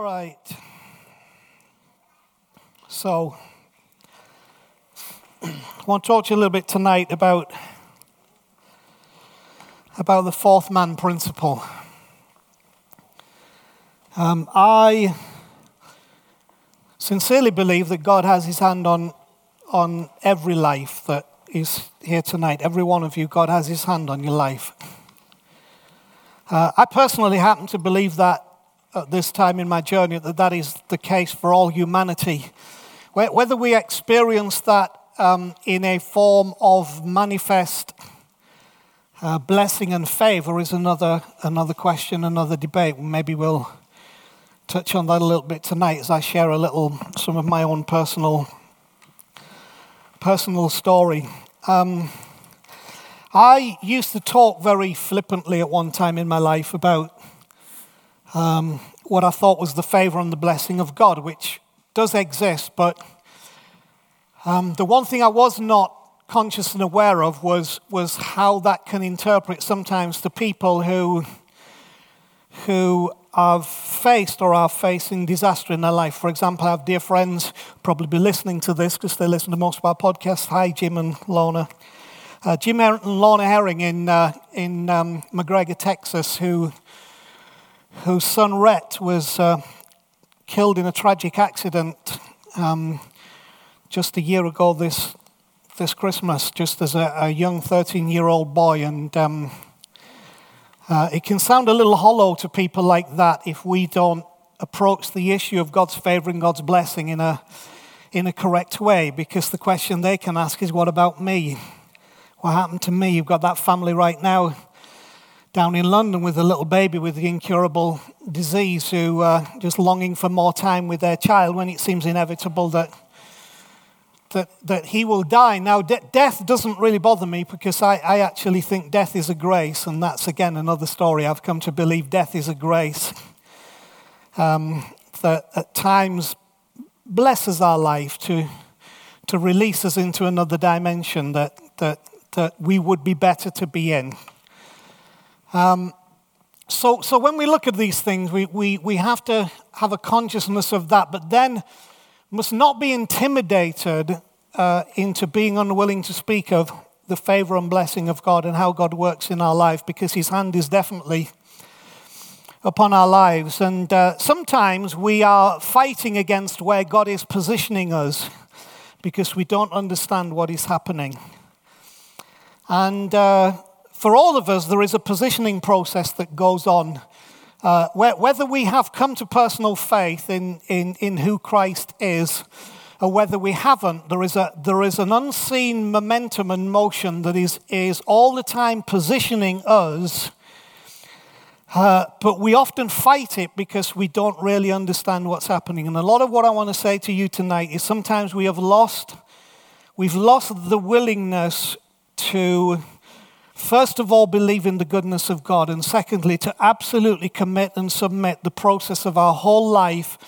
All right. So, I want to talk to you a little bit tonight about, about the fourth man principle. Um, I sincerely believe that God has his hand on, on every life that is here tonight. Every one of you, God has his hand on your life. Uh, I personally happen to believe that at this time in my journey that that is the case for all humanity. Whether we experience that um, in a form of manifest uh, blessing and favor is another, another question, another debate. Maybe we'll touch on that a little bit tonight as I share a little, some of my own personal, personal story. Um, I used to talk very flippantly at one time in my life about um, what I thought was the favor and the blessing of God, which does exist, but um, the one thing I was not conscious and aware of was, was how that can interpret sometimes to people who, who have faced or are facing disaster in their life. For example, I have dear friends probably be listening to this because they listen to most of our podcasts. Hi, Jim and Lorna. Uh, Jim and Lorna Herring in, uh, in um, McGregor, Texas, who whose son Rhett was uh, killed in a tragic accident um, just a year ago this, this Christmas, just as a, a young 13 year old boy. And um, uh, it can sound a little hollow to people like that if we don't approach the issue of God's favor and God's blessing in a, in a correct way, because the question they can ask is, What about me? What happened to me? You've got that family right now down in London with a little baby with the incurable disease who uh, just longing for more time with their child when it seems inevitable that, that, that he will die. Now, de- death doesn't really bother me because I, I actually think death is a grace, and that's again another story. I've come to believe death is a grace um, that at times blesses our life to, to release us into another dimension that, that, that we would be better to be in. Um, so, so when we look at these things, we, we, we have to have a consciousness of that, but then must not be intimidated uh, into being unwilling to speak of the favor and blessing of God and how God works in our life, because His hand is definitely upon our lives. And uh, sometimes we are fighting against where God is positioning us because we don't understand what is happening. And uh, for all of us, there is a positioning process that goes on. Uh, whether we have come to personal faith in, in, in who Christ is, or whether we haven't, there is, a, there is an unseen momentum and motion that is, is all the time positioning us. Uh, but we often fight it because we don't really understand what's happening. And a lot of what I want to say to you tonight is sometimes we have lost, we've lost the willingness to First of all, believe in the goodness of God. And secondly, to absolutely commit and submit the process of our whole life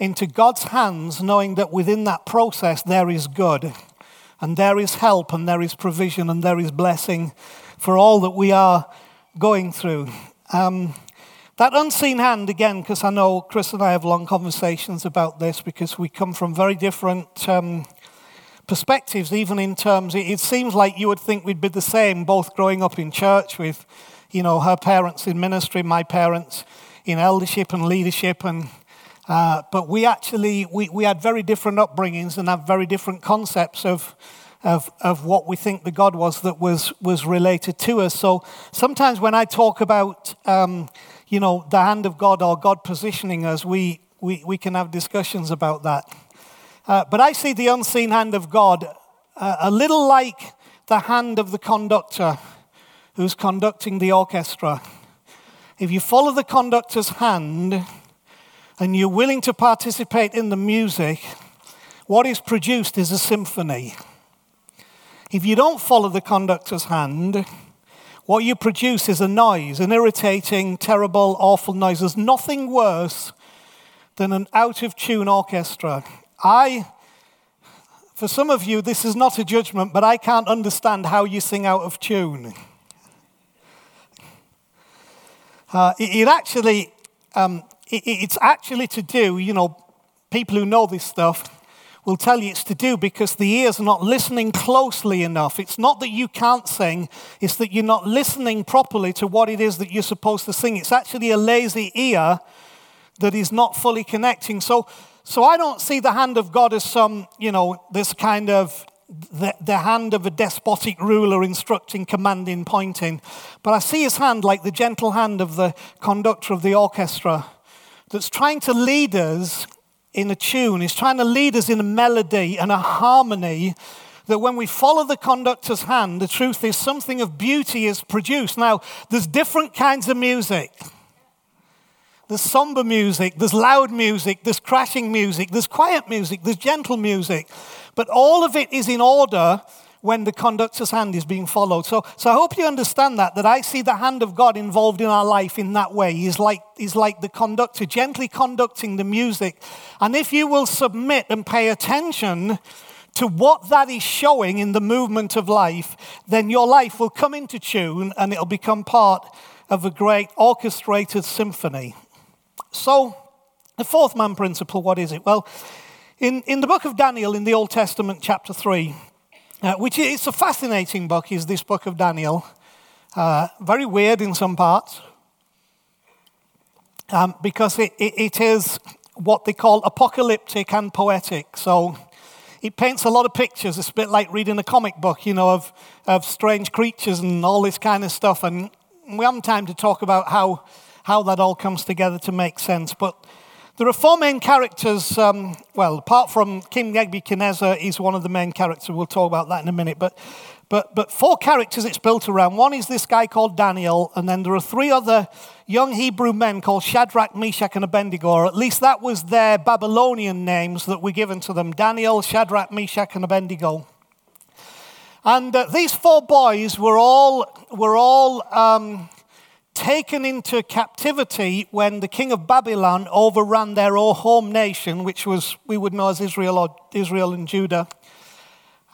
into God's hands, knowing that within that process there is good, and there is help, and there is provision, and there is blessing for all that we are going through. Um, that unseen hand, again, because I know Chris and I have long conversations about this because we come from very different. Um, perspectives, even in terms, it, seems like you would think we'd be the same, both growing up in church with, you know, her parents in ministry, my parents in eldership and leadership, and uh, but we actually we, we had very different upbringings and have very different concepts of. Of, of what we think the God was that was, was related to us. So sometimes when I talk about, um, you know, the hand of God or God positioning us, we, we, we can have discussions about that. Uh, but I see the unseen hand of God uh, a little like the hand of the conductor who's conducting the orchestra. If you follow the conductor's hand, and you're willing to participate in the music, what is produced is a symphony. If you don't follow the conductor's hand, what you produce is a noise, an irritating, terrible, awful noise. There's nothing worse than an out of tune orchestra. I, for some of you, this is not a judgment, but I can't understand how you sing out of tune. Uh, it, it, actually, um, it, it's actually to do, you know, people who know this stuff, will tell you it's to do because the ears are not listening closely enough. It's not that you can't sing, it's that you're not listening properly to what it is that you're supposed to sing. It's actually a lazy ear that is not fully connecting. So, so I don't see the hand of God as some, you know, this kind of the, the hand of a despotic ruler instructing, commanding, pointing. But I see his hand like the gentle hand of the conductor of the orchestra that's trying to lead us in a tune. He's trying to lead us in a melody and a harmony that when we follow the conductor's hand, the truth is something of beauty is produced. Now, there's different kinds of music. There's somber music, there's loud music, there's crashing music, there's quiet music, there's gentle music. But all of it is in order when the conductor's hand is being followed. So, so I hope you understand that, that I see the hand of God involved in our life in that way. He's like, he's like the conductor, gently conducting the music. And if you will submit and pay attention to what that is showing in the movement of life, then your life will come into tune and it'll become part of a great orchestrated symphony. So, the fourth man principle, what is it? Well, in, in the book of Daniel in the Old Testament, chapter 3, uh, which is a fascinating book, is this book of Daniel. Uh, very weird in some parts, um, because it, it, it is what they call apocalyptic and poetic. So it paints a lot of pictures. It's a bit like reading a comic book, you know, of, of strange creatures and all this kind of stuff. And we haven't time to talk about how, how that all comes together to make sense. But there are four main characters. Um, well, apart from King Nebuchadnezzar, he's one of the main characters. We'll talk about that in a minute. But, but, but four characters it's built around. One is this guy called Daniel, and then there are three other young Hebrew men called Shadrach, Meshach, and Abednego, or at least that was their Babylonian names that were given to them Daniel, Shadrach, Meshach, and Abednego. And uh, these four boys were all, were all um, taken into captivity when the king of Babylon overran their own home nation, which was, we would know as Israel or Israel and Judah.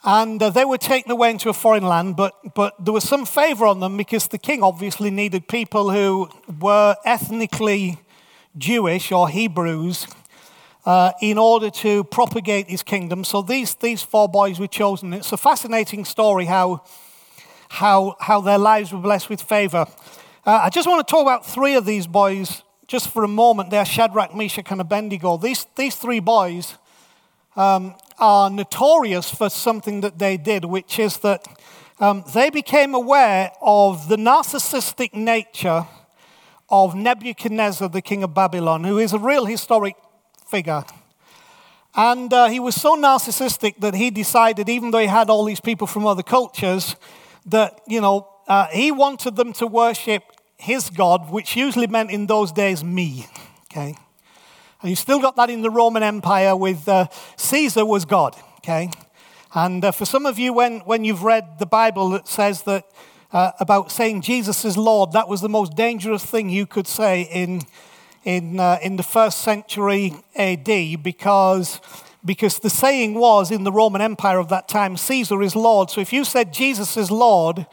And uh, they were taken away into a foreign land, but, but there was some favor on them because the king obviously needed people who were ethnically Jewish or Hebrews uh, in order to propagate his kingdom. So these, these four boys were chosen. It's a fascinating story how, how, how their lives were blessed with favor. Uh, I just want to talk about three of these boys just for a moment. They're Shadrach, Meshach, and Abednego. These, these three boys um, are notorious for something that they did, which is that um, they became aware of the narcissistic nature of Nebuchadnezzar, the king of Babylon, who is a real historic figure. And uh, he was so narcissistic that he decided, even though he had all these people from other cultures, that, you know, uh, he wanted them to worship his God, which usually meant in those days me. Okay? And you still got that in the Roman Empire with uh, Caesar was God. Okay? And uh, for some of you, when, when you've read the Bible that says that uh, about saying Jesus is Lord, that was the most dangerous thing you could say in, in, uh, in the first century AD because, because the saying was in the Roman Empire of that time, Caesar is Lord. So if you said Jesus is Lord,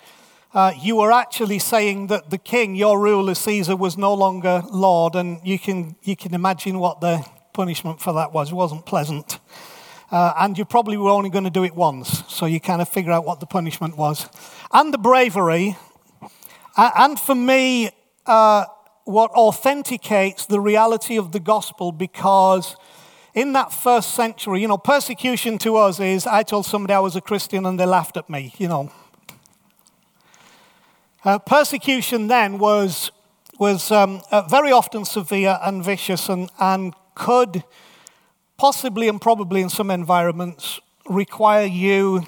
uh, you were actually saying that the king, your ruler Caesar, was no longer Lord, and you can, you can imagine what the punishment for that was. It wasn't pleasant. Uh, and you probably were only going to do it once, so you kind of figure out what the punishment was. And the bravery, uh, and for me, uh, what authenticates the reality of the gospel because in that first century, you know, persecution to us is I told somebody I was a Christian and they laughed at me, you know. Uh, persecution then was, was um, uh, very often severe and vicious and, and could possibly and probably in some environments require you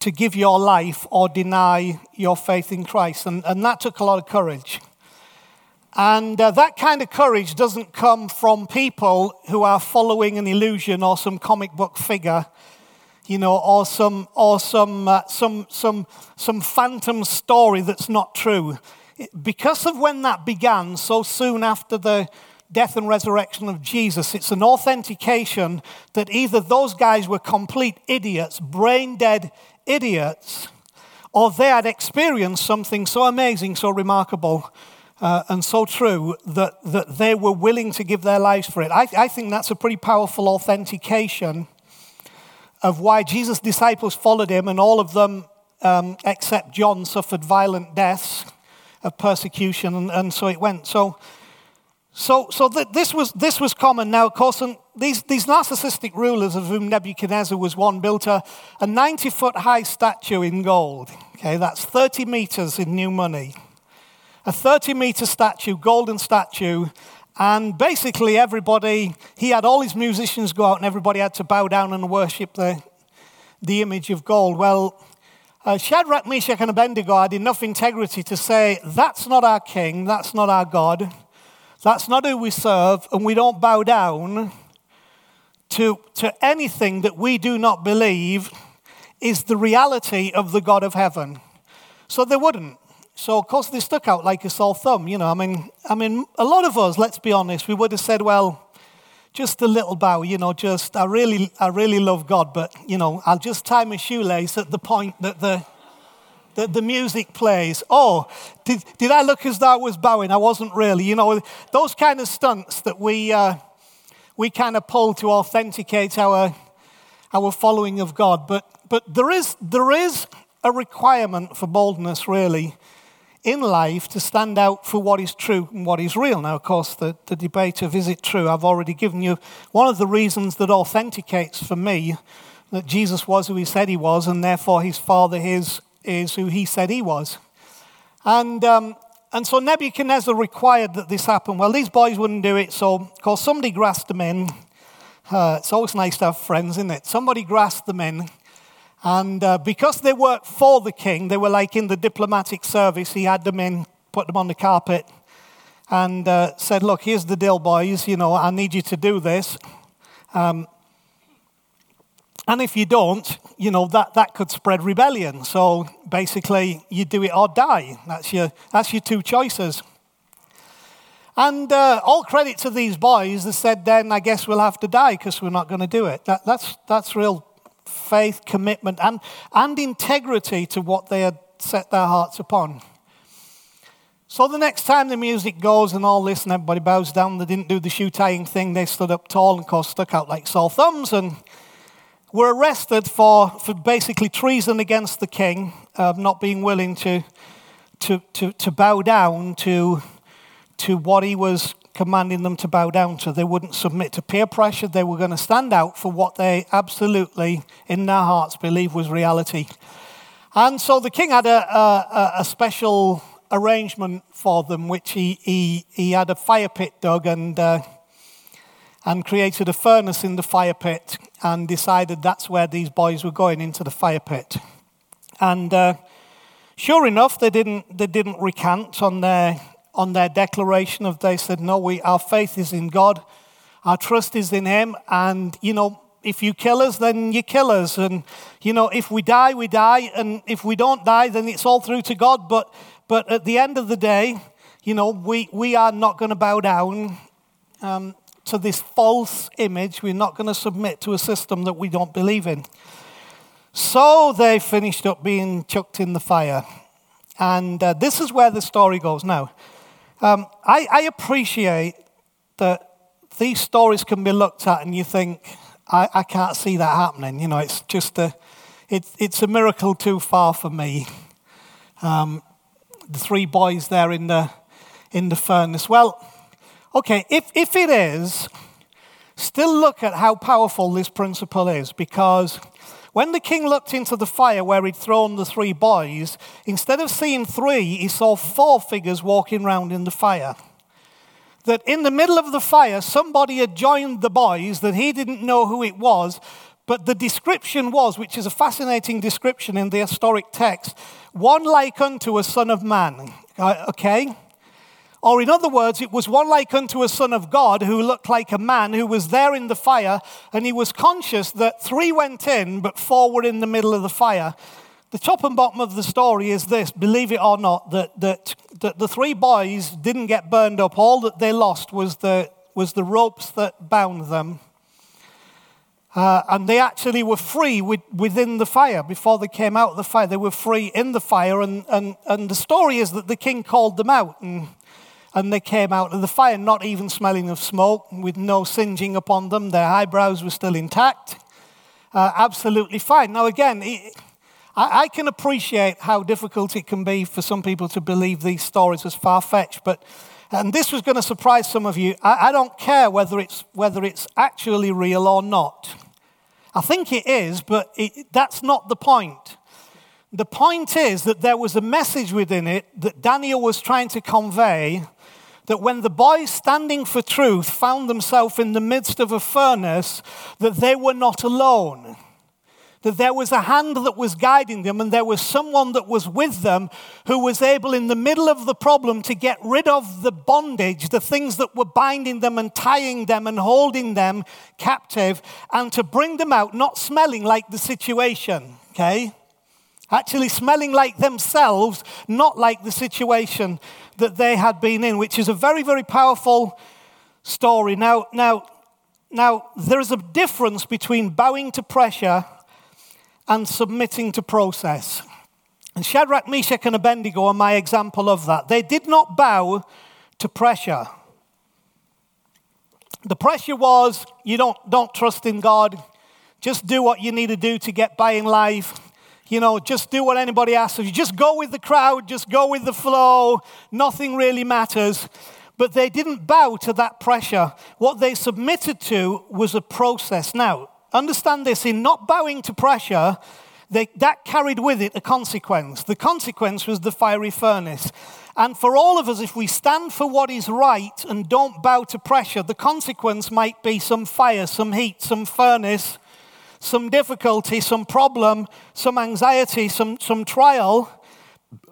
to give your life or deny your faith in Christ. And, and that took a lot of courage. And uh, that kind of courage doesn't come from people who are following an illusion or some comic book figure, you know, or some, or some, uh, some, some, some phantom story that's not true. Because of when that began, so soon after the death and resurrection of Jesus, it's an authentication that either those guys were complete idiots, brain dead idiots, or they had experienced something so amazing, so remarkable uh, and so true that, that they were willing to give their lives for it. I, I think that's a pretty powerful authentication of why Jesus' disciples followed him, and all of them, um, except John, suffered violent deaths of persecution, and, and so it went. So, so, so th- this, was, this was common. Now, of course, these, these narcissistic rulers, of whom Nebuchadnezzar was one, built a, a 90 foot high statue in gold. Okay, that's 30 meters in new money a 30 meter statue, golden statue, and basically everybody, he had all his musicians go out and everybody had to bow down and worship the, the image of gold. Well, uh, Shadrach, Meshach, and Abednego had enough integrity to say, that's not our king, that's not our God, that's not who we serve, and we don't bow down to, to anything that we do not believe is the reality of the God of heaven. So they wouldn't. So of course they stuck out like a sore thumb, you know. I mean, I mean, a lot of us, let's be honest, we would have said, well, just a little bow, you know, just I really, I really love God, but you know, I'll just tie my shoelace at the point that the that the music plays. Oh, did, did I look as though I was bowing? I wasn't really. You know, those kind of stunts that we uh, we kind of pull to authenticate our our following of God. But but there is there is a requirement for boldness, really in life to stand out for what is true and what is real. Now, of course, the, the debate of is it true, I've already given you one of the reasons that authenticates for me that Jesus was who he said he was, and therefore his father is, is who he said he was. And, um, and so Nebuchadnezzar required that this happen. Well, these boys wouldn't do it, so of course somebody grasped them in. Uh, it's always nice to have friends, isn't it? Somebody grasped them in and uh, because they worked for the king, they were like in the diplomatic service. He had them in, put them on the carpet, and uh, said, Look, here's the deal, boys. You know, I need you to do this. Um, and if you don't, you know, that, that could spread rebellion. So basically, you do it or die. That's your, that's your two choices. And uh, all credit to these boys that said, then I guess we'll have to die because we're not going to do it. That, that's, that's real faith, commitment, and, and integrity to what they had set their hearts upon. So the next time the music goes and all this and everybody bows down, they didn't do the shoe tying thing. They stood up tall and, of course, stuck out like sore thumbs and were arrested for, for basically treason against the king, uh, not being willing to, to, to, to bow down to, to what he was commanding them to bow down to. They wouldn't submit to peer pressure. They were going to stand out for what they absolutely, in their hearts, believed was reality. And so the king had a, a, a special arrangement for them, which he, he, he had a fire pit dug and, uh, and created a furnace in the fire pit and decided that's where these boys were going into the fire pit. And uh, sure enough, they didn't, they didn't recant on their on their declaration of they said, No, we, our faith is in God, our trust is in Him, and you know, if you kill us, then you kill us. And you know, if we die, we die, and if we don't die, then it's all through to God. But but at the end of the day, you know, we, we are not going to bow down um, to this false image. We're not going to submit to a system that we don't believe in. So they finished up being chucked in the fire. And uh, this is where the story goes now. Um, I, I, appreciate that these stories can be looked at and you think, I, I can't see that happening. You know, it's just a, it, it's a miracle too far for me. Um, the three boys there in the, in the furnace. Well, okay, if, if it is, still look at how powerful this principle is because when the king looked into the fire where he'd thrown the three boys, instead of seeing three, he saw four figures walking round in the fire. That in the middle of the fire, somebody had joined the boys, that he didn't know who it was, but the description was, which is a fascinating description in the historic text, one like unto a son of man. Uh, okay? Or, in other words, it was one like unto a son of God who looked like a man who was there in the fire, and he was conscious that three went in, but four were in the middle of the fire. The top and bottom of the story is this believe it or not, that, that, that the three boys didn't get burned up. All that they lost was the, was the ropes that bound them. Uh, and they actually were free with, within the fire. Before they came out of the fire, they were free in the fire. And, and, and the story is that the king called them out. And and they came out of the fire, not even smelling of smoke, with no singeing upon them. Their eyebrows were still intact. Uh, absolutely fine. Now, again, it, I, I, can appreciate how difficult it can be for some people to believe these stories as far fetched, but and this was going to surprise some of you. I, I don't care whether it's, whether it's actually real or not. I think it is, but it, that's not the point. The point is that there was a message within it that Daniel was trying to convey that when the boys standing for truth found themselves in the midst of a furnace, that they were not alone. That there was a hand that was guiding them, and there was someone that was with them who was able, in the middle of the problem, to get rid of the bondage, the things that were binding them and tying them and holding them captive, and to bring them out not smelling like the situation, okay? Actually, smelling like themselves, not like the situation that they had been in, which is a very, very powerful story. Now, now, now there is a difference between bowing to pressure and submitting to process. And Shadrach, Meshach, and Abednego are my example of that. They did not bow to pressure. The pressure was you don't, don't trust in God, just do what you need to do to get by in life you know, just do what anybody asks of you. Just go with the crowd, just go with the flow. Nothing really matters. But they didn't bow to that pressure. What they submitted to was a process. Now, understand this in not bowing to pressure, they, that carried with it a consequence. The consequence was the fiery furnace. And for all of us, if we stand for what is right and don't bow to pressure, the consequence might be some fire, some heat, some furnace, some difficulty, some problem, some anxiety, some, some trial,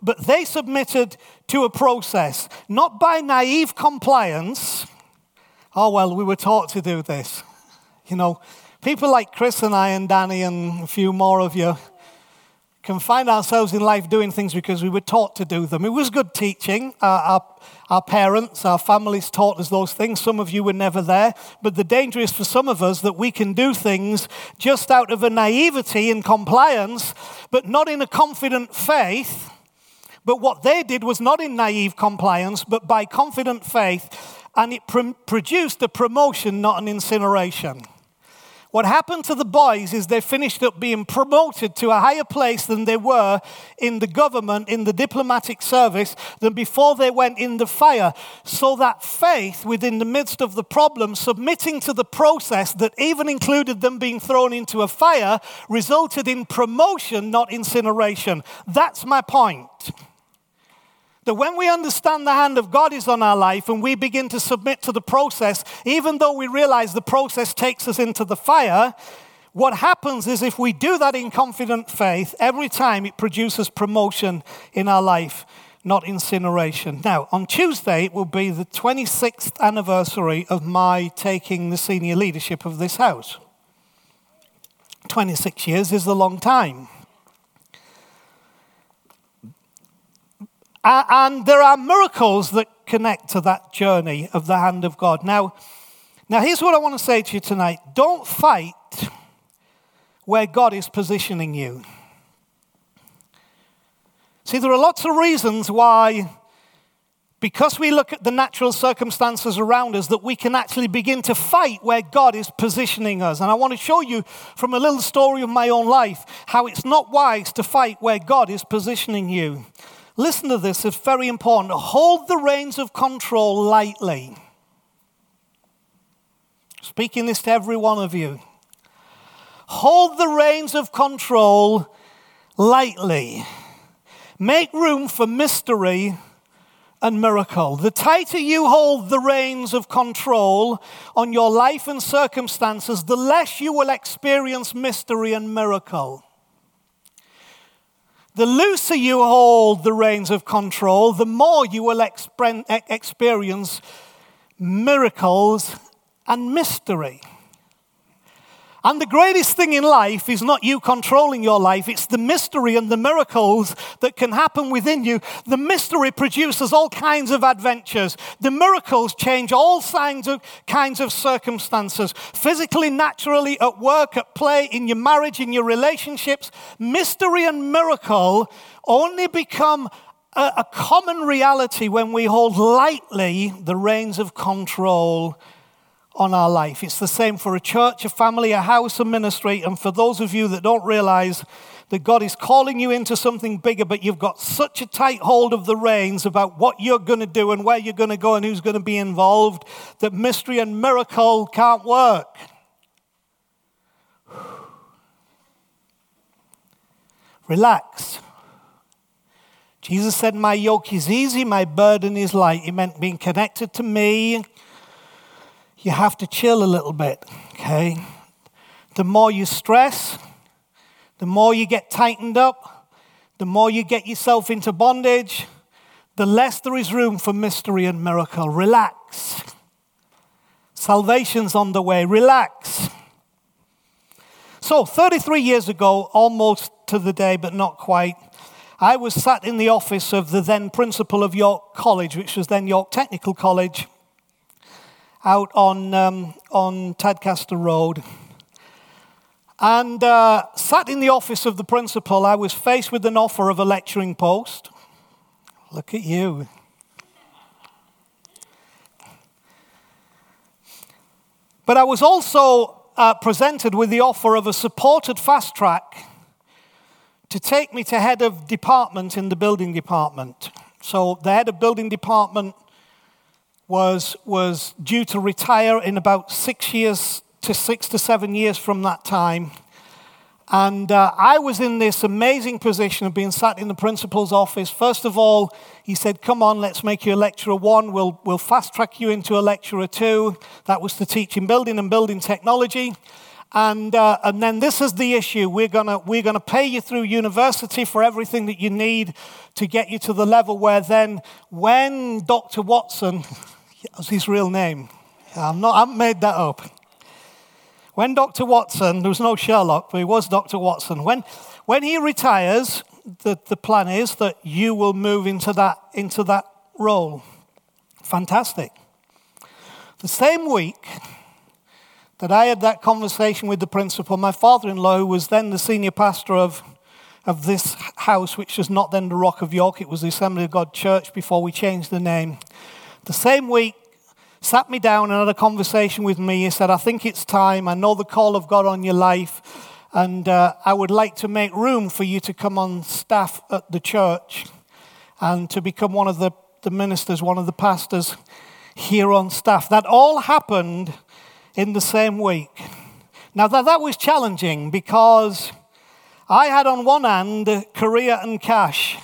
but they submitted to a process, not by naive compliance. Oh, well, we were taught to do this. You know, people like Chris and I and Danny and a few more of you can find ourselves in life doing things because we were taught to do them. It was good teaching. Uh, our, our parents, our families taught us those things. Some of you were never there. But the danger is for some of us that we can do things just out of a naivety in compliance, but not in a confident faith. But what they did was not in naive compliance, but by confident faith. And it pr- produced a promotion, not an incineration. What happened to the boys is they finished up being promoted to a higher place than they were in the government, in the diplomatic service, than before they went in the fire. So that faith within the midst of the problem, submitting to the process that even included them being thrown into a fire, resulted in promotion, not incineration. That's my point. That when we understand the hand of God is on our life and we begin to submit to the process, even though we realize the process takes us into the fire, what happens is if we do that in confident faith, every time it produces promotion in our life, not incineration. Now, on Tuesday, it will be the 26th anniversary of my taking the senior leadership of this house. 26 years is a long time. And there are miracles that connect to that journey of the hand of God. Now, now here's what I want to say to you tonight don't fight where God is positioning you. See, there are lots of reasons why, because we look at the natural circumstances around us, that we can actually begin to fight where God is positioning us. And I want to show you from a little story of my own life how it's not wise to fight where God is positioning you. Listen to this, it's very important. Hold the reins of control lightly. Speaking this to every one of you. Hold the reins of control lightly. Make room for mystery and miracle. The tighter you hold the reins of control on your life and circumstances, the less you will experience mystery and miracle. The looser you hold the reins of control, the more you will experience miracles and mystery. And the greatest thing in life is not you controlling your life, it's the mystery and the miracles that can happen within you. The mystery produces all kinds of adventures. The miracles change all kinds of, kinds of circumstances physically, naturally, at work, at play, in your marriage, in your relationships. Mystery and miracle only become a, a common reality when we hold lightly the reins of control on our life. It's the same for a church, a family, a house, a ministry. And for those of you that don't realize that God is calling you into something bigger, but you've got such a tight hold of the reins about what you're going to do and where you're going to go and who's going to be involved, that mystery and miracle can't work. Relax. Jesus said, My yoke is easy, my burden is light. He meant being connected to me you have to chill a little bit, okay? The more you stress, the more you get tightened up, the more you get yourself into bondage, the less there is room for mystery and miracle. Relax. Salvation's on the way. Relax. So, 33 years ago, almost to the day, but not quite, I was sat in the office of the then principal of York College, which was then York Technical College out on, um, on Tadcaster Road. And uh, sat in the office of the principal, I was faced with an offer of a lecturing post. Look at you. But I was also uh, presented with the offer of a supported fast track to take me to head of department in the building department. So the head of building department was, was due to retire in about six years to six to seven years from that time. And uh, I was in this amazing position of being sat in the principal's office. First of all, he said, Come on, let's make you a lecturer one. We'll, we'll fast track you into a lecturer two. That was to teach in building and building technology. And, uh, and then this is the issue. We're going we're to pay you through university for everything that you need to get you to the level where then, when Dr. Watson, That's his real name. I'm not, I haven't made that up. When Dr. Watson, there was no Sherlock, but he was Dr. Watson. When, when he retires, the, the plan is that you will move into that, into that role. Fantastic. The same week that I had that conversation with the principal, my father in law, who was then the senior pastor of, of this house, which was not then the Rock of York, it was the Assembly of God Church before we changed the name. The same week, sat me down and had a conversation with me. He said, I think it's time. I know the call of God on your life, and uh, I would like to make room for you to come on staff at the church and to become one of the, the ministers, one of the pastors here on staff. That all happened in the same week. Now, that, that was challenging because I had on one hand career and cash.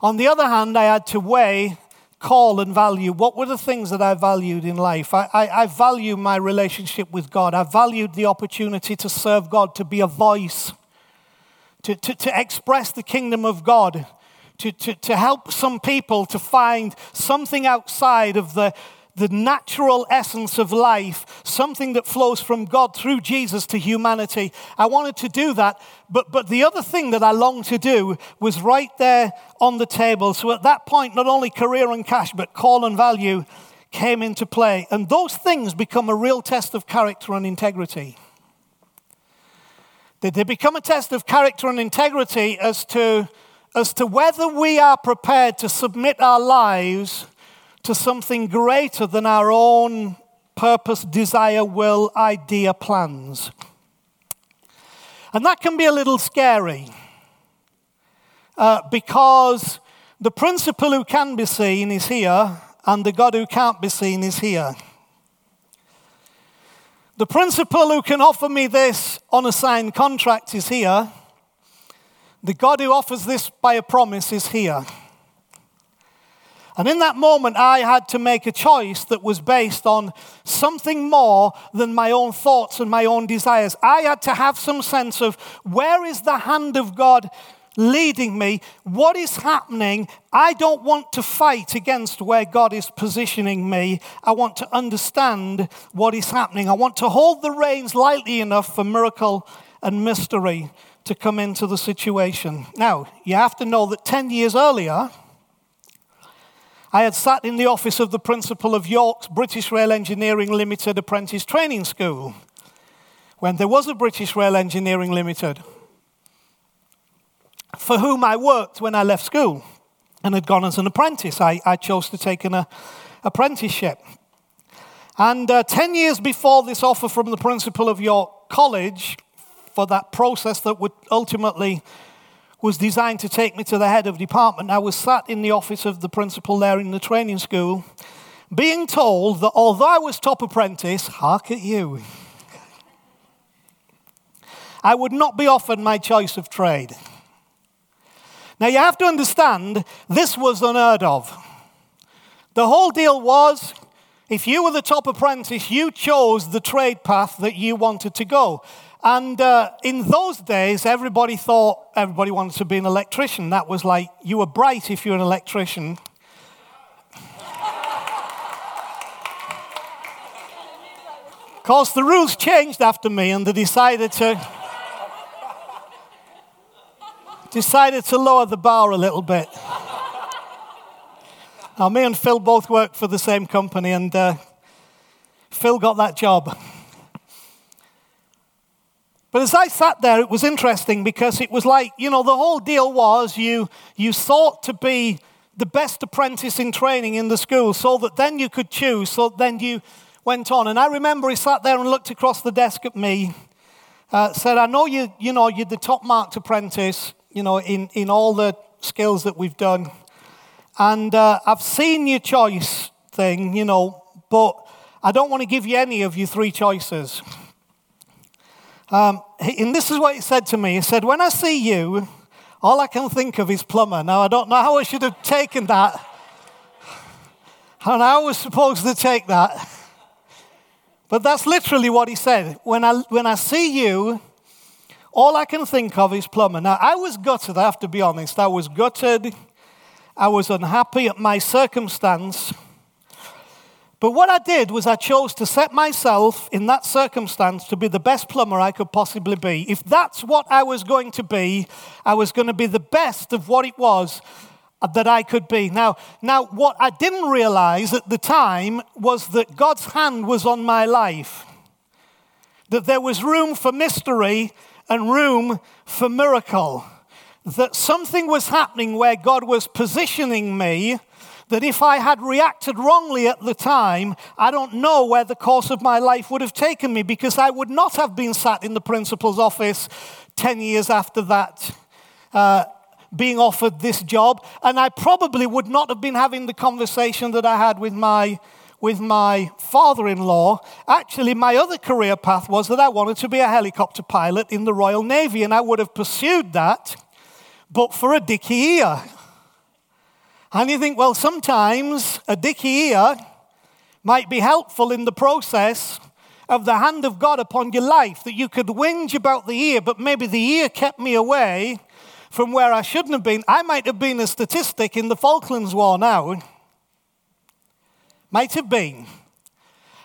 On the other hand, I had to weigh, call, and value. What were the things that I valued in life? I, I, I value my relationship with God. I valued the opportunity to serve God, to be a voice, to, to, to express the kingdom of God, to, to, to help some people to find something outside of the, the natural essence of life, something that flows from God through Jesus to humanity. I wanted to do that, but, but the other thing that I longed to do was right there on the table. So at that point, not only career and cash, but call and value came into play. And those things become a real test of character and integrity. Did They become a test of character and integrity as to, as to whether we are prepared to submit our lives to something greater than our own purpose, desire, will, idea, plans. And that can be a little scary uh, because the principal who can be seen is here, and the God who can't be seen is here. The principal who can offer me this on a signed contract is here. The God who offers this by a promise is here. And in that moment, I had to make a choice that was based on something more than my own thoughts and my own desires. I had to have some sense of where is the hand of God leading me? What is happening? I don't want to fight against where God is positioning me. I want to understand what is happening. I want to hold the reins lightly enough for miracle and mystery to come into the situation. Now, you have to know that 10 years earlier, I had sat in the office of the principal of York's British Rail Engineering Limited Apprentice Training School when there was a British Rail Engineering Limited for whom I worked when I left school and had gone as an apprentice. I, I chose to take an uh, apprenticeship. And uh, 10 years before this offer from the principal of York College for that process that would ultimately was designed to take me to the head of department. I was sat in the office of the principal there in the training school, being told that although I was top apprentice, hark at you, I would not be offered my choice of trade. Now you have to understand, this was unheard of. The whole deal was if you were the top apprentice, you chose the trade path that you wanted to go. And uh, in those days, everybody thought everybody wanted to be an electrician. That was like, you were bright if you were an electrician. of course, the rules changed after me, and they decided to decided to lower the bar a little bit. now, me and Phil both worked for the same company, and uh, Phil got that job. But as I sat there, it was interesting because it was like, you know, the whole deal was you, you sought to be the best apprentice in training in the school so that then you could choose, so then you went on. And I remember he sat there and looked across the desk at me, uh, said, I know you, you know, you're the top marked apprentice, you know, in, in all the skills that we've done. And uh, I've seen your choice thing, you know, but I don't want to give you any of your three choices. Um, and this is what he said to me. He said, When I see you, all I can think of is plumber. Now, I don't know how I should have taken that. And I was supposed to take that. But that's literally what he said. When I, when I see you, all I can think of is plumber. Now, I was gutted, I have to be honest. I was gutted. I was unhappy at my circumstance. But what I did was I chose to set myself in that circumstance to be the best plumber I could possibly be. If that's what I was going to be, I was going to be the best of what it was uh, that I could be. Now, now what I didn't realize at the time was that God's hand was on my life. That there was room for mystery and room for miracle. That something was happening where God was positioning me that if I had reacted wrongly at the time, I don't know where the course of my life would have taken me because I would not have been sat in the principal's office 10 years after that. Uh, being offered this job, and I probably would not have been having the conversation that I had with my with my father in law. Actually, my other career path was that I wanted to be a helicopter pilot in the Royal Navy, and I would have pursued that, but for a dicky ear. And you think, well, sometimes a dicky ear might be helpful in the process of the hand of God upon your life, that you could whinge about the ear, but maybe the ear kept me away from where I shouldn't have been. I might have been a statistic in the Falklands War now. Might have been.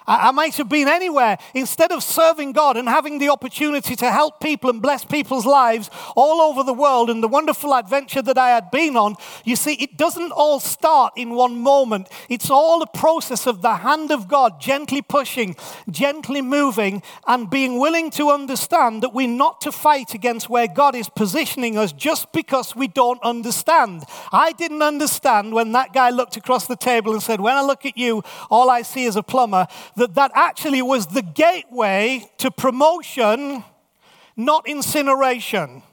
I, might have been anywhere. Instead of serving God and having the opportunity to help people and bless people's lives all over the world and the wonderful adventure that I had been on, you see, it doesn't all start in one moment. It's all a process of the hand of God gently pushing, gently moving, and being willing to understand that we're not to fight against where God is positioning us just because we don't understand. I didn't understand when that guy looked across the table and said, When I look at you, all I see is a plumber that that actually was the gateway to promotion, not incineration.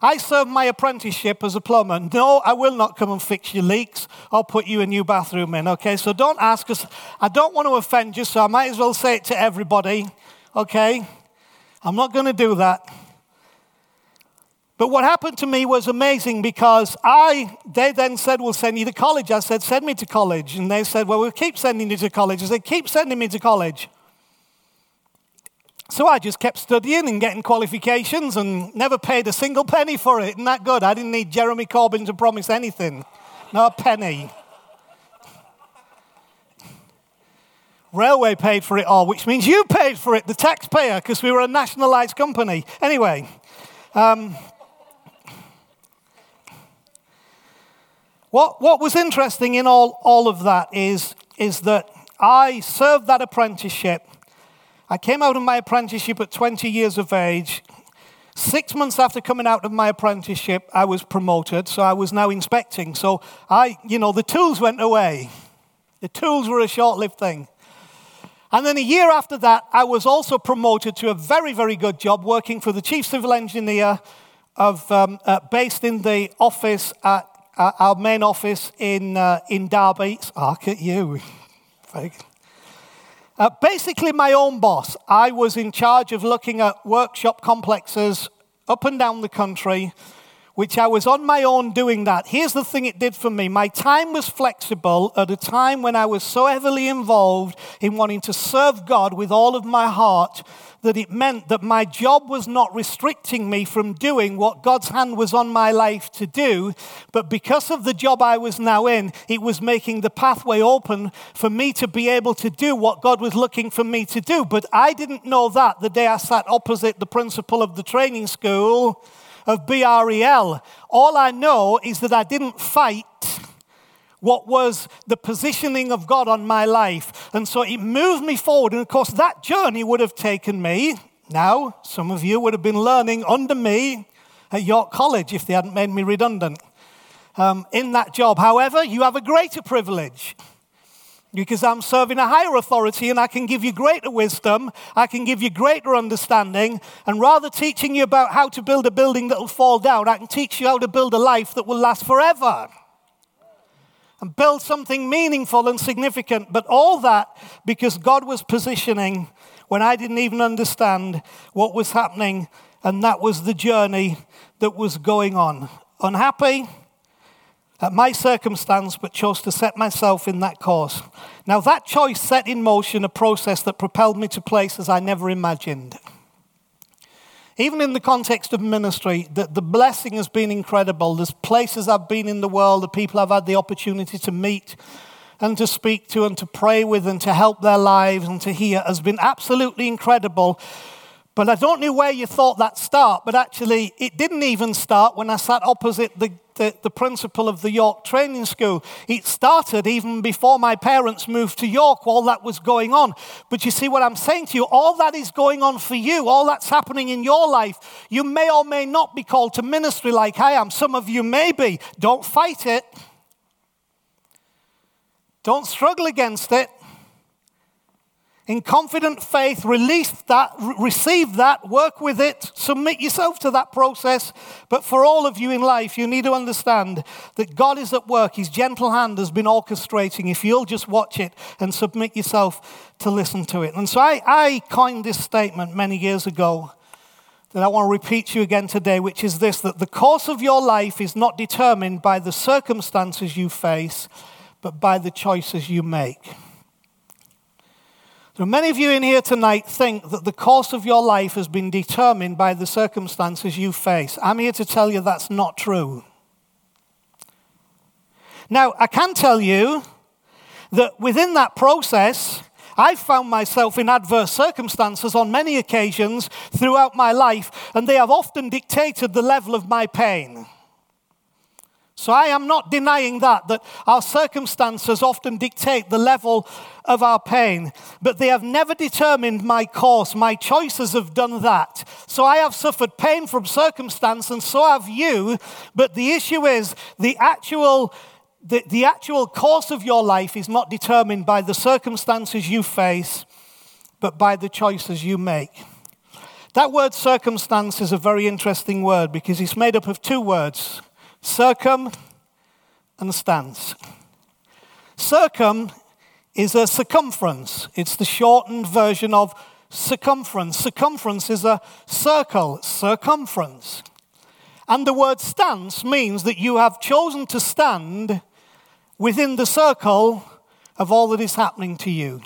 I served my apprenticeship as a plumber. No, I will not come and fix your leaks. I'll put you a new bathroom in, okay? So don't ask us. I don't want to offend you, so I might as well say it to everybody, okay? I'm not going to do that. But what happened to me was amazing because I, they then said, we'll send you to college. I said, send me to college. And they said, well, we'll keep sending you to college. I said, keep sending me to college. So I just kept studying and getting qualifications and never paid a single penny for it. Isn't that good? I didn't need Jeremy Corbyn to promise anything. Not a penny. Railway paid for it all, which means you paid for it, the taxpayer, because we were a nationalized company. Anyway, um, what, what was interesting in all, all of that is, is that I served that apprenticeship. I came out of my apprenticeship at 20 years of age. Six months after coming out of my apprenticeship, I was promoted, so I was now inspecting. So I, you know, the tools went away. The tools were a short lived thing. And then a year after that, I was also promoted to a very, very good job working for the chief civil engineer of, um, uh, based in the office at uh, our main office in, uh, in Derby. Oh, look at you. Uh, basically, my own boss. I was in charge of looking at workshop complexes up and down the country which I was on my own doing that. Here's the thing it did for me my time was flexible at a time when I was so heavily involved in wanting to serve God with all of my heart that it meant that my job was not restricting me from doing what God's hand was on my life to do, but because of the job I was now in, it was making the pathway open for me to be able to do what God was looking for me to do. But I didn't know that the day I sat opposite the principal of the training school of BREL. All I know is that I didn't fight what was the positioning of God on my life. And so it moved me forward. And of course, that journey would have taken me. Now, some of you would have been learning under me at York College if they hadn't made me redundant um, in that job. However, you have a greater privilege because I'm serving a higher authority and I can give you greater wisdom, I can give you greater understanding, and rather teaching you about how to build a building that will fall down, I can teach you how to build a life that will last forever. And build something meaningful and significant. But all that because God was positioning when I didn't even understand what was happening, and that was the journey that was going on. Unhappy? at my circumstance, but chose to set myself in that course. Now, that choice set in motion a process that propelled me to places I never imagined. Even in the context of ministry, the, the blessing has been incredible. There's places I've been in the world, the people I've had the opportunity to meet and to speak to and to pray with and to help their lives and to hear has been absolutely incredible. But I don't know where you thought that start, but actually it didn't even start when I sat opposite the the, the principal of the York Training School. It started even before my parents moved to York, all that was going on. But you see what I'm saying to you? All that is going on for you, all that's happening in your life. You may or may not be called to ministry like I am. Some of you may be. Don't fight it. Don't struggle against it in confident faith, release that, receive that, work with it, submit yourself to that process. But for all of you in life, you need to understand that God is at work. His gentle hand has been orchestrating. If you'll just watch it and submit yourself to listen to it. And so I, I coined this statement many years ago that I want to repeat to you again today, which is this that the course of your life is not determined by the circumstances you face, but by the choices you make. So many of you in here tonight think that the course of your life has been determined by the circumstances you face. I'm here to tell you that's not true. Now, I can tell you that within that process, I've found myself in adverse circumstances on many occasions throughout my life, and they have often dictated the level of my pain. So I am not denying that, that our circumstances often dictate the level of our pain, but they have never determined my course. My choices have done that. So I have suffered pain from circumstance, and so have you. But the issue is the actual. The, the actual course of your life is not determined by the circumstances you face, but by the choices you make. That word circumstance is a very interesting word because it's made up of two words circum and stance. Circum is a circumference, it's the shortened version of circumference. Circumference is a circle, circumference. And the word stance means that you have chosen to stand within the circle of all that is happening to you.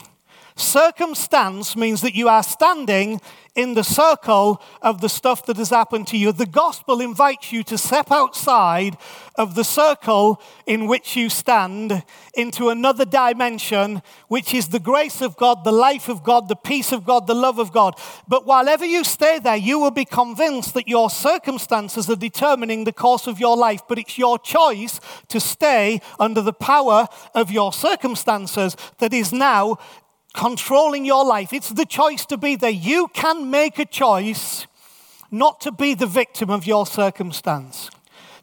Circumstance means that you are standing in the circle of the stuff that has happened to you. The gospel invites you to step outside of the circle in which you stand into another dimension, which is the grace of God, the life of God, the peace of God, the love of God. But while ever you stay there, you will be convinced that your circumstances are determining the course of your life. But it's your choice to stay under the power of your circumstances that is now controlling your life. It's the choice to be there. You can make a choice not to be the victim of your circumstance.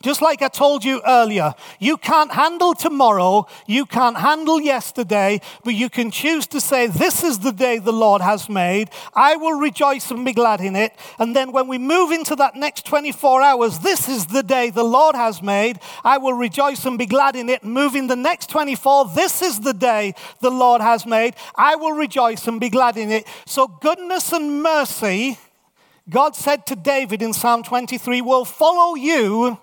Just like I told you earlier, you can't handle tomorrow, you can't handle yesterday, but you can choose to say, This is the day the Lord has made. I will rejoice and be glad in it. And then when we move into that next 24 hours, this is the day the Lord has made. I will rejoice and be glad in it. Move in the next 24, this is the day the Lord has made. I will rejoice and be glad in it. So goodness and mercy. God said to David in Psalm 23, will follow you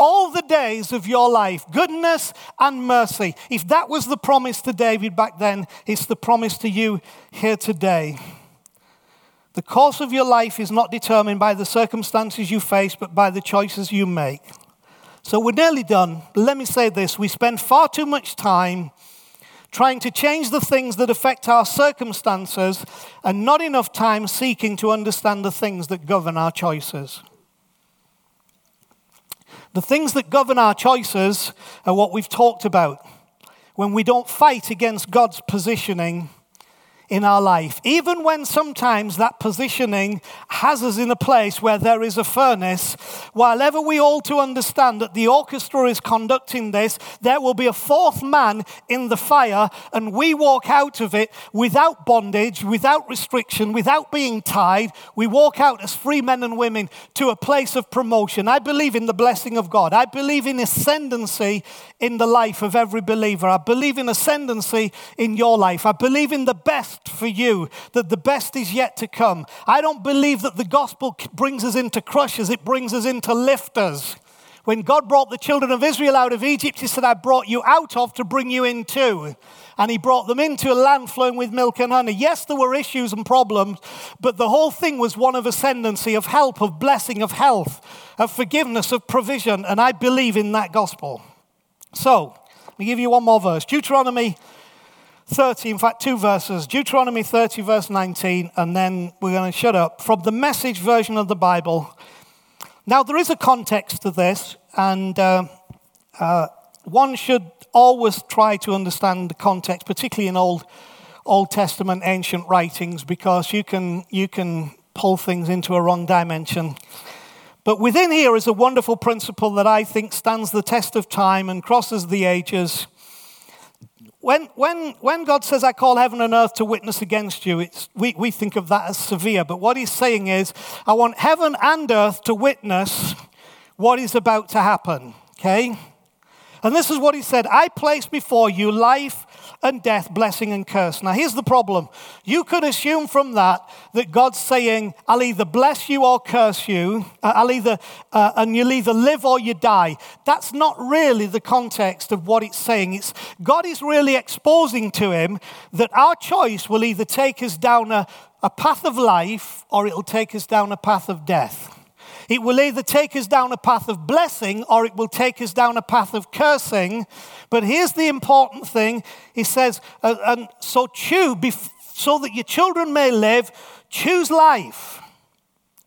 all the days of your life, goodness and mercy. If that was the promise to David back then, it's the promise to you here today. The course of your life is not determined by the circumstances you face, but by the choices you make. So we're nearly done. Let me say this we spend far too much time trying to change the things that affect our circumstances and not enough time seeking to understand the things that govern our choices. The things that govern our choices are what we've talked about. When we don't fight against God's positioning in our life, even when sometimes that positioning has us in a place where there is a furnace, while ever we all to understand that the orchestra is conducting this, there will be a fourth man in the fire, and we walk out of it without bondage, without restriction, without being tied. We walk out as free men and women to a place of promotion. I believe in the blessing of God. I believe in ascendancy in the life of every believer. I believe in ascendancy in your life. I believe in the best for you, that the best is yet to come. I don't believe that the gospel brings us into crushers, it brings us into lifters. When God brought the children of Israel out of Egypt, He said, I brought you out of to bring you into. And He brought them into a land flowing with milk and honey. Yes, there were issues and problems, but the whole thing was one of ascendancy, of help, of blessing, of health, of forgiveness, of provision. And I believe in that gospel. So, let me give you one more verse Deuteronomy 30, in fact, two verses Deuteronomy 30, verse 19, and then we're going to shut up from the message version of the Bible. Now, there is a context to this, and uh, uh, one should always try to understand the context, particularly in Old, Old Testament ancient writings, because you can, you can pull things into a wrong dimension. But within here is a wonderful principle that I think stands the test of time and crosses the ages when, when, when God says, I call heaven and earth to witness against you, it's, we, we think of that as severe. But what he's saying is, I want heaven and earth to witness what is about to happen. Okay? And this is what he said I place before you life and death, blessing and curse. Now, here's the problem. You could assume from that that God's saying, I'll either bless you or curse you. Uh, I'll either, uh, and you'll either live or you die. That's not really the context of what it's saying. It's God is really exposing to him that our choice will either take us down a, a path of life or it'll take us down a path of death. It will either take us down a path of blessing or it will take us down a path of cursing. But here's the important thing He says, uh, and so choose, so that your children may live, choose life.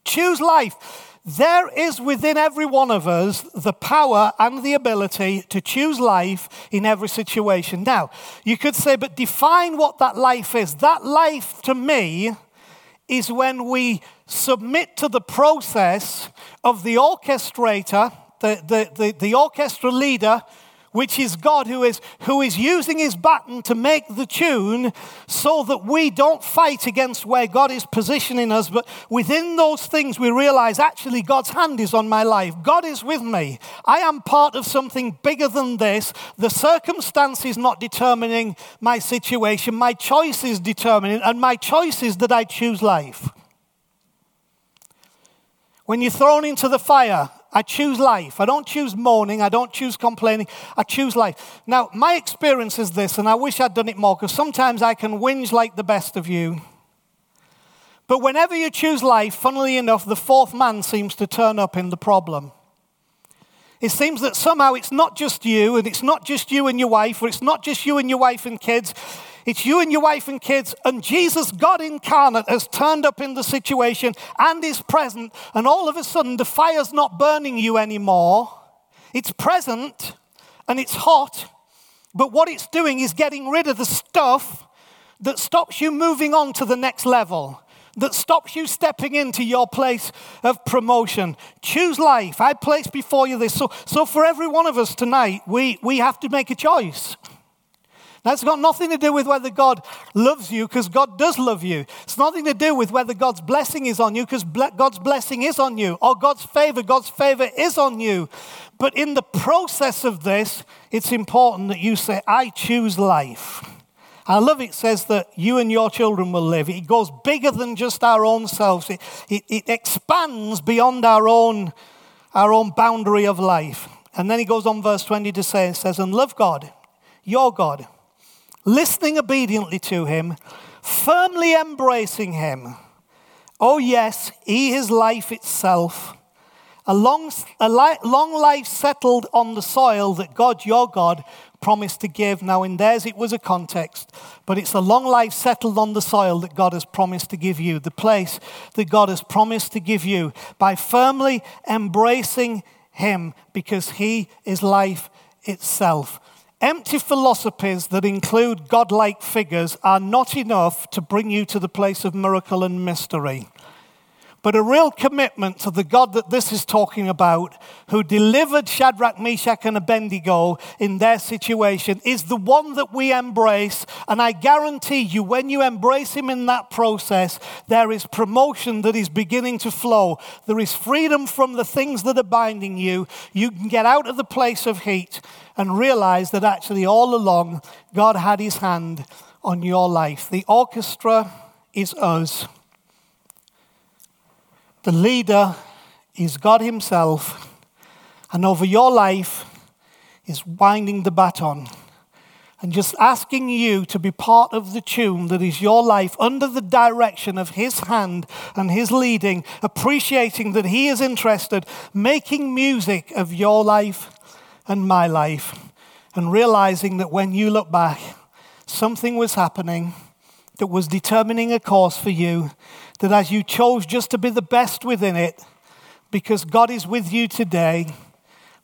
Choose life. There is within every one of us the power and the ability to choose life in every situation. Now, you could say, but define what that life is. That life to me is when we submit to the process of the orchestrator, the, the, the, the orchestra leader, which is God who is, who is using his baton to make the tune so that we don't fight against where God is positioning us, but within those things we realize actually God's hand is on my life. God is with me. I am part of something bigger than this. The circumstance is not determining my situation, my choice is determining, and my choice is that I choose life. When you're thrown into the fire I choose life. I don't choose moaning. I don't choose complaining. I choose life. Now, my experience is this, and I wish I'd done it more because sometimes I can whinge like the best of you. But whenever you choose life, funnily enough, the fourth man seems to turn up in the problem. It seems that somehow it's not just you, and it's not just you and your wife, or it's not just you and your wife and kids. It's you and your wife and kids, and Jesus, God incarnate, has turned up in the situation and is present, and all of a sudden the fire's not burning you anymore. It's present and it's hot, but what it's doing is getting rid of the stuff that stops you moving on to the next level that stops you stepping into your place of promotion. Choose life. I place before you this. So, so for every one of us tonight, we, we have to make a choice. That's got nothing to do with whether God loves you, because God does love you. It's nothing to do with whether God's blessing is on you, because God's blessing is on you, or God's favor, God's favor is on you. But in the process of this, it's important that you say, I choose life. I love it says that you and your children will live. It goes bigger than just our own selves. It, it, it expands beyond our own, our own boundary of life. And then he goes on, verse 20 to say, it says, and love God, your God, listening obediently to him, firmly embracing him. Oh, yes, he is life itself. A long, a long life settled on the soil that God, your God, promised to give. Now, in theirs, it was a context, but it's a long life settled on the soil that God has promised to give you, the place that God has promised to give you by firmly embracing Him because He is life itself. Empty philosophies that include godlike figures are not enough to bring you to the place of miracle and mystery. But a real commitment to the God that this is talking about, who delivered Shadrach, Meshach, and Abednego in their situation, is the one that we embrace. And I guarantee you, when you embrace him in that process, there is promotion that is beginning to flow. There is freedom from the things that are binding you. You can get out of the place of heat and realize that actually all along God had his hand on your life. The orchestra is us. The leader is God Himself, and over your life is winding the baton. And just asking you to be part of the tune that is your life under the direction of His hand and His leading, appreciating that He is interested, making music of your life and my life and realizing that when you look back, something was happening that was determining a course for you, that as you chose just to be the best within it, because God is with you today,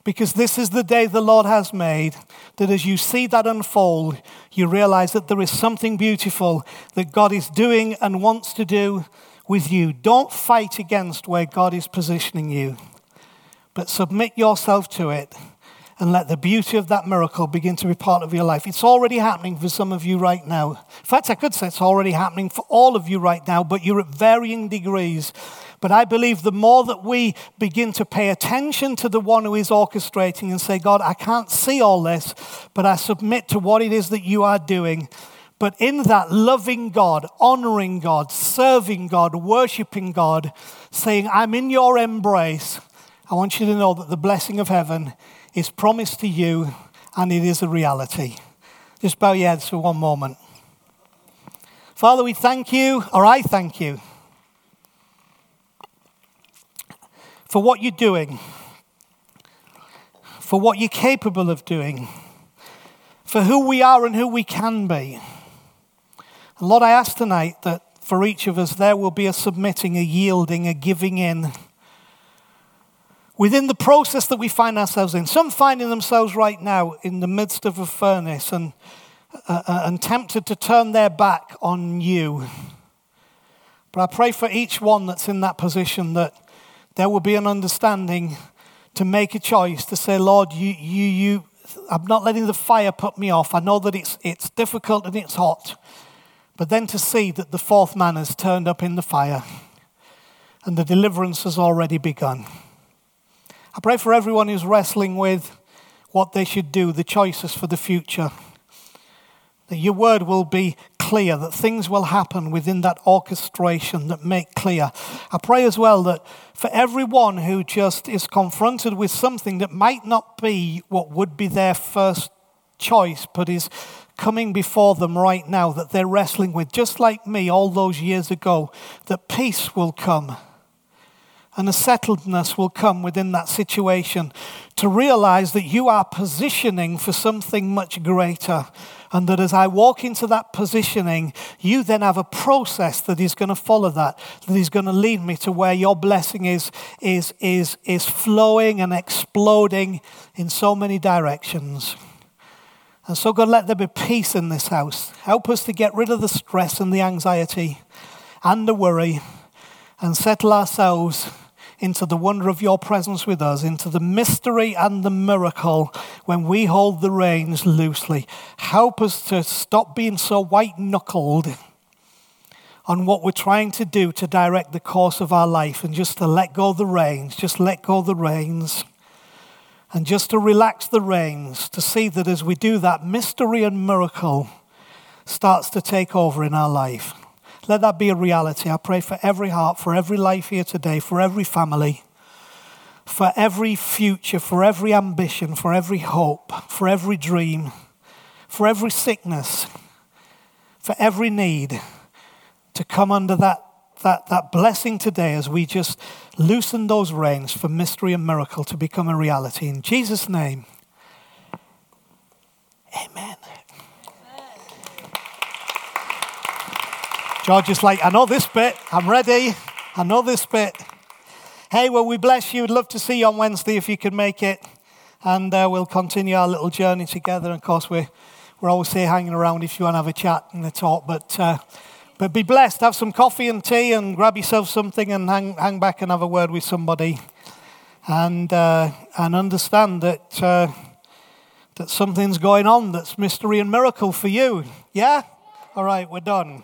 because this is the day the Lord has made, that as you see that unfold, you realize that there is something beautiful that God is doing and wants to do with you. Don't fight against where God is positioning you, but submit yourself to it and let the beauty of that miracle begin to be part of your life. It's already happening for some of you right now. In fact, I could say it's already happening for all of you right now, but you're at varying degrees. But I believe the more that we begin to pay attention to the one who is orchestrating and say, God, I can't see all this, but I submit to what it is that you are doing. But in that, loving God, honoring God, serving God, worshiping God, saying, I'm in your embrace, I want you to know that the blessing of heaven is promised to you and it is a reality. Just bow your heads for one moment. Father, we thank you, or I thank you, for what you're doing, for what you're capable of doing, for who we are and who we can be. And Lord, I ask tonight that for each of us there will be a submitting, a yielding, a giving in within the process that we find ourselves in. Some finding themselves right now in the midst of a furnace and, uh, uh, and tempted to turn their back on you. But I pray for each one that's in that position that there will be an understanding to make a choice to say, Lord, you, you, you, I'm not letting the fire put me off. I know that it's, it's difficult and it's hot. But then to see that the fourth man has turned up in the fire and the deliverance has already begun. I pray for everyone who's wrestling with what they should do, the choices for the future. that your word will be clear, that things will happen within that orchestration that make clear. I pray as well that for everyone who just is confronted with something that might not be what would be their first choice, but is coming before them right now that they're wrestling with, just like me all those years ago, that peace will come and a settledness will come within that situation to realize that you are positioning for something much greater. And that as I walk into that positioning, you then have a process that is going to follow that, that is going to lead me to where your blessing is, is, is, is flowing and exploding in so many directions. And so, God, let there be peace in this house. Help us to get rid of the stress and the anxiety and the worry and settle ourselves into the wonder of your presence with us, into the mystery and the miracle when we hold the reins loosely. Help us to stop being so white knuckled on what we're trying to do to direct the course of our life and just to let go the reins, just let go the reins. And just to relax the reins, to see that as we do that, mystery and miracle starts to take over in our life. Let that be a reality. I pray for every heart, for every life here today, for every family, for every future, for every ambition, for every hope, for every dream, for every sickness, for every need to come under that, that, that blessing today as we just loosen those reins for mystery and miracle to become a reality. In Jesus' name, amen. Is like, I know this bit. I'm ready. I know this bit. Hey, well, we bless you. We'd love to see you on Wednesday if you can make it. And uh, we'll continue our little journey together. Of course, we're, we're always here hanging around if you want to have a chat and a talk. But, uh, but be blessed. Have some coffee and tea and grab yourself something and hang, hang back and have a word with somebody. And, uh, and understand that, uh, that something's going on that's mystery and miracle for you. Yeah? All right, we're done.